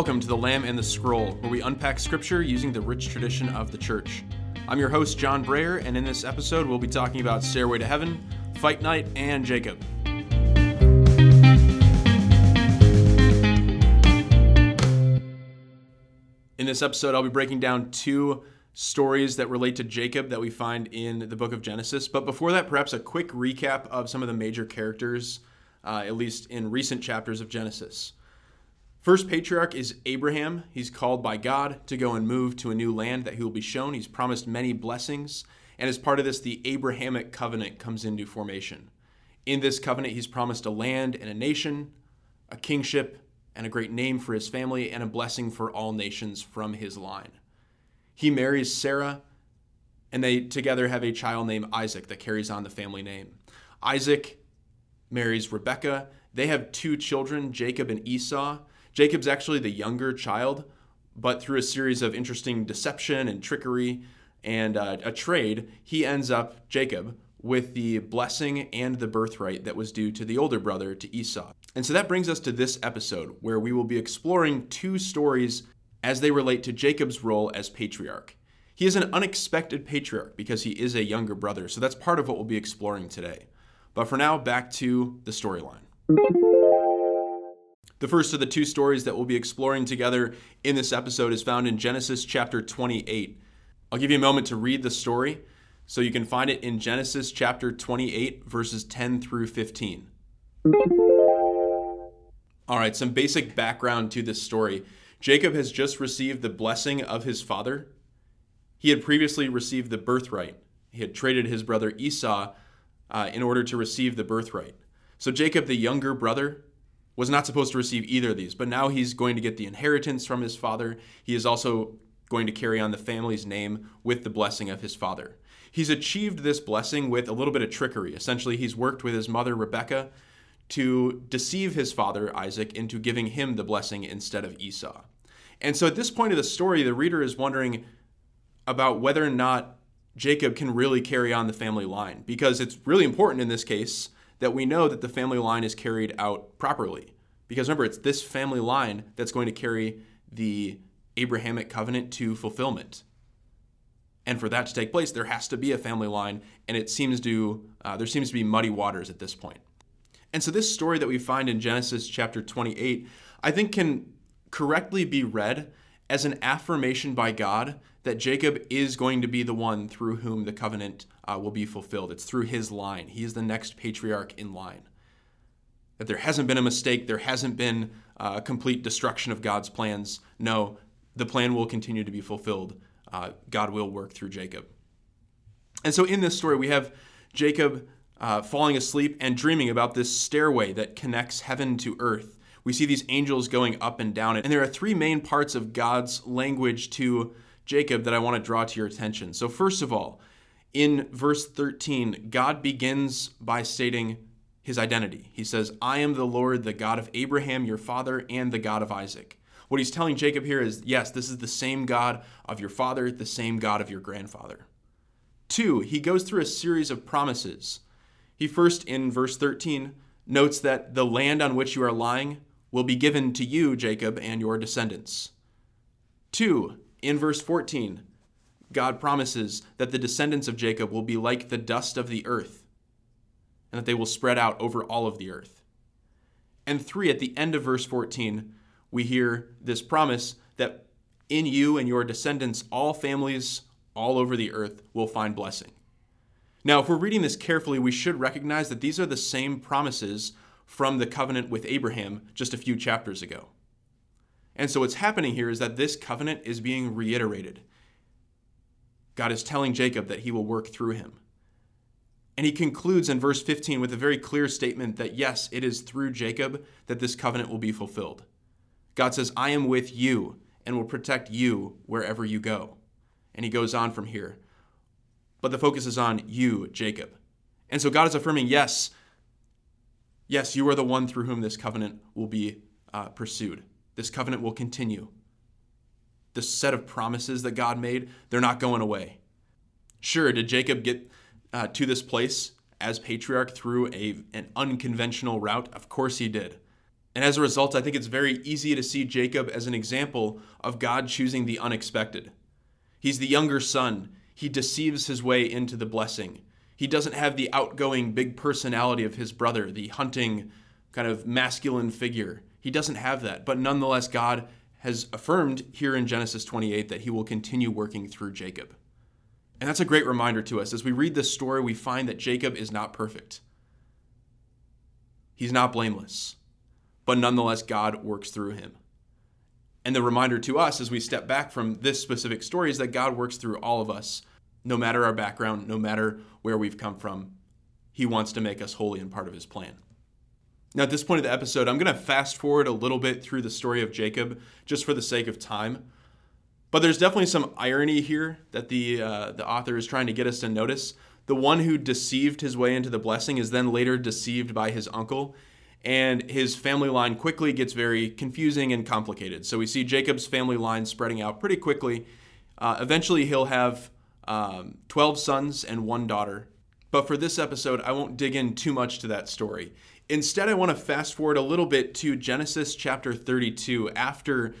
Welcome to The Lamb and the Scroll, where we unpack scripture using the rich tradition of the church. I'm your host, John Brayer, and in this episode, we'll be talking about Stairway to Heaven, Fight Night, and Jacob. In this episode, I'll be breaking down two stories that relate to Jacob that we find in the book of Genesis. But before that, perhaps a quick recap of some of the major characters, uh, at least in recent chapters of Genesis. First patriarch is Abraham. He's called by God to go and move to a new land that he will be shown. He's promised many blessings. And as part of this, the Abrahamic covenant comes into formation. In this covenant, he's promised a land and a nation, a kingship, and a great name for his family, and a blessing for all nations from his line. He marries Sarah, and they together have a child named Isaac that carries on the family name. Isaac marries Rebekah. They have two children, Jacob and Esau. Jacob's actually the younger child, but through a series of interesting deception and trickery and uh, a trade, he ends up, Jacob, with the blessing and the birthright that was due to the older brother, to Esau. And so that brings us to this episode, where we will be exploring two stories as they relate to Jacob's role as patriarch. He is an unexpected patriarch because he is a younger brother, so that's part of what we'll be exploring today. But for now, back to the storyline. The first of the two stories that we'll be exploring together in this episode is found in Genesis chapter 28. I'll give you a moment to read the story. So you can find it in Genesis chapter 28, verses 10 through 15. All right, some basic background to this story. Jacob has just received the blessing of his father. He had previously received the birthright. He had traded his brother Esau uh, in order to receive the birthright. So Jacob, the younger brother, was not supposed to receive either of these, but now he's going to get the inheritance from his father. He is also going to carry on the family's name with the blessing of his father. He's achieved this blessing with a little bit of trickery. Essentially, he's worked with his mother, Rebecca, to deceive his father, Isaac, into giving him the blessing instead of Esau. And so at this point of the story, the reader is wondering about whether or not Jacob can really carry on the family line, because it's really important in this case that we know that the family line is carried out properly. Because remember, it's this family line that's going to carry the Abrahamic covenant to fulfillment. And for that to take place, there has to be a family line, and it seems to uh, there seems to be muddy waters at this point. And so this story that we find in Genesis chapter 28, I think can correctly be read as an affirmation by God that Jacob is going to be the one through whom the covenant uh, will be fulfilled. It's through his line. He is the next patriarch in line. That there hasn't been a mistake, there hasn't been uh, complete destruction of God's plans. No, the plan will continue to be fulfilled. Uh, God will work through Jacob. And so in this story, we have Jacob uh, falling asleep and dreaming about this stairway that connects heaven to earth. We see these angels going up and down. It. And there are three main parts of God's language to Jacob that I want to draw to your attention. So, first of all, in verse 13, God begins by stating his identity. He says, I am the Lord, the God of Abraham, your father, and the God of Isaac. What he's telling Jacob here is, yes, this is the same God of your father, the same God of your grandfather. Two, he goes through a series of promises. He first, in verse 13, notes that the land on which you are lying will be given to you, Jacob, and your descendants. Two, in verse 14, God promises that the descendants of Jacob will be like the dust of the earth, and that they will spread out over all of the earth. And three, at the end of verse 14, we hear this promise that in you and your descendants, all families all over the earth will find blessing. Now, if we're reading this carefully, we should recognize that these are the same promises from the covenant with Abraham just a few chapters ago. And so what's happening here is that this covenant is being reiterated. God is telling Jacob that he will work through him. And he concludes in verse 15 with a very clear statement that yes, it is through Jacob that this covenant will be fulfilled. God says, I am with you and will protect you wherever you go. And he goes on from here. But the focus is on you, Jacob. And so God is affirming, yes, yes, you are the one through whom this covenant will be uh, pursued. This covenant will continue. The set of promises that God made, they're not going away. Sure, did Jacob get uh, to this place as patriarch through a, an unconventional route? Of course he did. And as a result, I think it's very easy to see Jacob as an example of God choosing the unexpected. He's the younger son. He deceives his way into the blessing. He doesn't have the outgoing big personality of his brother, the hunting kind of masculine figure. He doesn't have that. But nonetheless, God has affirmed here in Genesis 28 that he will continue working through Jacob. And that's a great reminder to us. As we read this story, we find that Jacob is not perfect. He's not blameless. But nonetheless, God works through him. And the reminder to us as we step back from this specific story is that God works through all of us, no matter our background, no matter where we've come from. He wants to make us holy and part of his plan. Now, at this point of the episode, I'm going to fast forward a little bit through the story of Jacob just for the sake of time. But there's definitely some irony here that the, uh, the author is trying to get us to notice. The one who deceived his way into the blessing is then later deceived by his uncle, and his family line quickly gets very confusing and complicated. So we see Jacob's family line spreading out pretty quickly. Uh, eventually, he'll have um, 12 sons and one daughter. But for this episode, I won't dig in too much to that story. Instead, I want to fast forward a little bit to Genesis chapter 32 after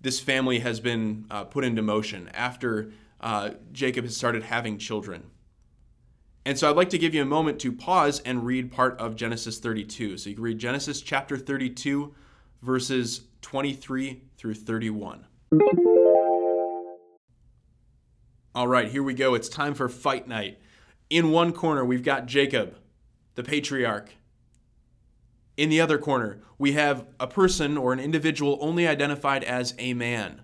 this family has been uh, put into motion, after uh, Jacob has started having children. And so I'd like to give you a moment to pause and read part of Genesis 32. So you can read Genesis chapter 32, verses 23 through 31. All right, here we go. It's time for fight night. In one corner, we've got Jacob, the patriarch. In the other corner, we have a person or an individual only identified as a man.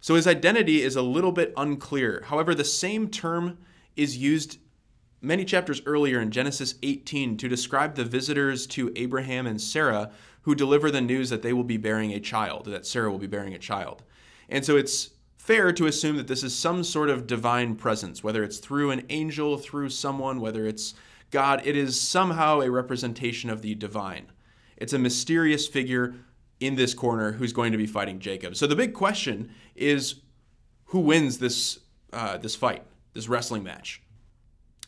So his identity is a little bit unclear. However, the same term is used many chapters earlier in Genesis 18 to describe the visitors to Abraham and Sarah who deliver the news that they will be bearing a child, that Sarah will be bearing a child. And so it's fair to assume that this is some sort of divine presence, whether it's through an angel, through someone, whether it's God, it is somehow a representation of the divine. It's a mysterious figure in this corner who's going to be fighting Jacob. So the big question is who wins this uh, this fight, this wrestling match?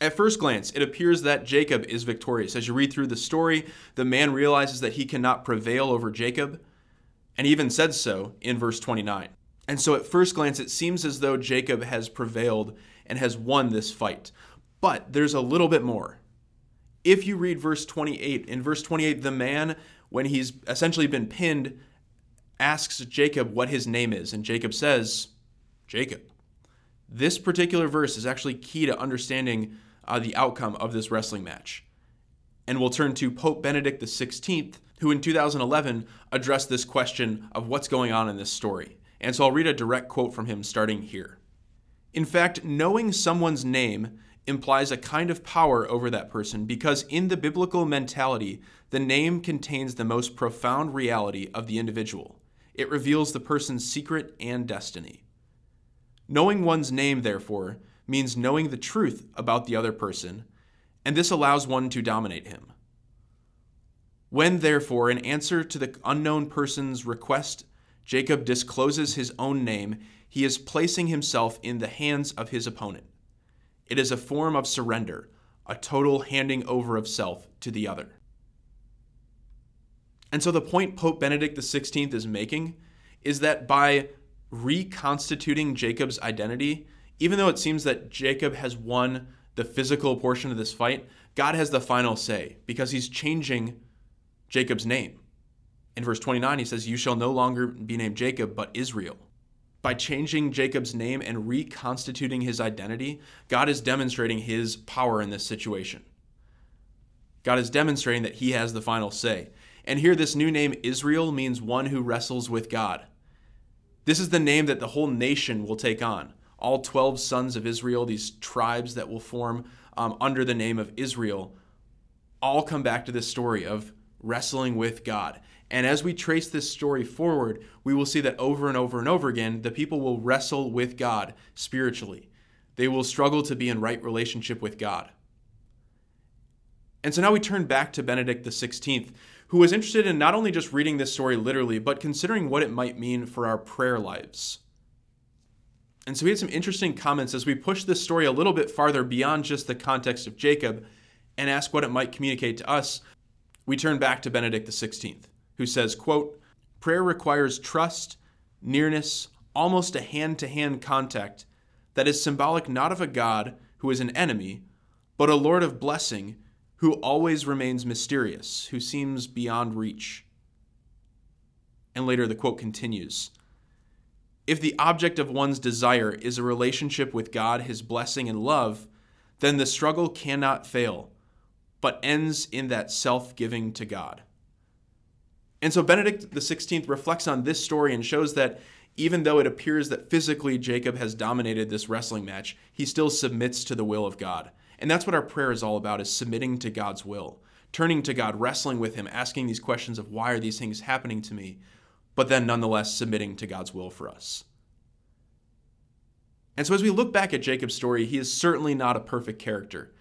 At first glance, it appears that Jacob is victorious. As you read through the story, the man realizes that he cannot prevail over Jacob, and even said so in verse 29. And so, at first glance, it seems as though Jacob has prevailed and has won this fight. But there's a little bit more. If you read verse 28, in verse 28, the man, when he's essentially been pinned, asks Jacob what his name is. And Jacob says, Jacob. This particular verse is actually key to understanding uh, the outcome of this wrestling match. And we'll turn to Pope Benedict XVI, who in 2011 addressed this question of what's going on in this story. And so I'll read a direct quote from him starting here. In fact, knowing someone's name implies a kind of power over that person because in the biblical mentality, the name contains the most profound reality of the individual. It reveals the person's secret and destiny. Knowing one's name, therefore, means knowing the truth about the other person, and this allows one to dominate him. When, therefore, in answer to the unknown person's request, Jacob discloses his own name, he is placing himself in the hands of his opponent. It is a form of surrender, a total handing over of self to the other. And so the point Pope Benedict XVI is making is that by reconstituting Jacob's identity, even though it seems that Jacob has won the physical portion of this fight, God has the final say because he's changing Jacob's name. In verse 29, he says, You shall no longer be named Jacob, but Israel. By changing Jacob's name and reconstituting his identity, God is demonstrating his power in this situation. God is demonstrating that he has the final say. And here, this new name, Israel, means one who wrestles with God. This is the name that the whole nation will take on. All 12 sons of Israel, these tribes that will form um, under the name of Israel, all come back to this story of wrestling with God. And as we trace this story forward, we will see that over and over and over again, the people will wrestle with God spiritually. They will struggle to be in right relationship with God. And so now we turn back to Benedict XVI, who was interested in not only just reading this story literally, but considering what it might mean for our prayer lives. And so we had some interesting comments as we push this story a little bit farther beyond just the context of Jacob and ask what it might communicate to us. We turn back to Benedict XVI. who says, quote, Prayer requires trust, nearness, almost a hand to hand contact that is symbolic not of a God who is an enemy, but a Lord of blessing who always remains mysterious, who seems beyond reach. And later the quote continues If the object of one's desire is a relationship with God, his blessing and love, then the struggle cannot fail, but ends in that self giving to God. And so Benedict XVI reflects on this story and shows that even though it appears that physically Jacob has dominated this wrestling match, he still submits to the will of God. And that's what our prayer is all about is submitting to God's will, turning to God, wrestling with him, asking these questions of why are these things happening to me, but then nonetheless submitting to God's will for us. And so as we look back at Jacob's story, he is certainly not a perfect character.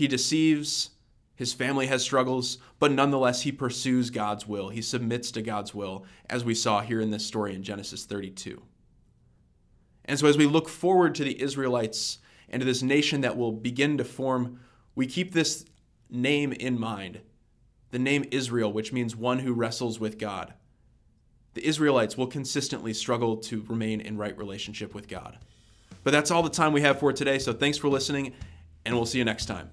He deceives, his family has struggles, but nonetheless, he pursues God's will. He submits to God's will, as we saw here in this story in Genesis 32. And so, as we look forward to the Israelites and to this nation that will begin to form, we keep this name in mind the name Israel, which means one who wrestles with God. The Israelites will consistently struggle to remain in right relationship with God. But that's all the time we have for today, so thanks for listening, and we'll see you next time.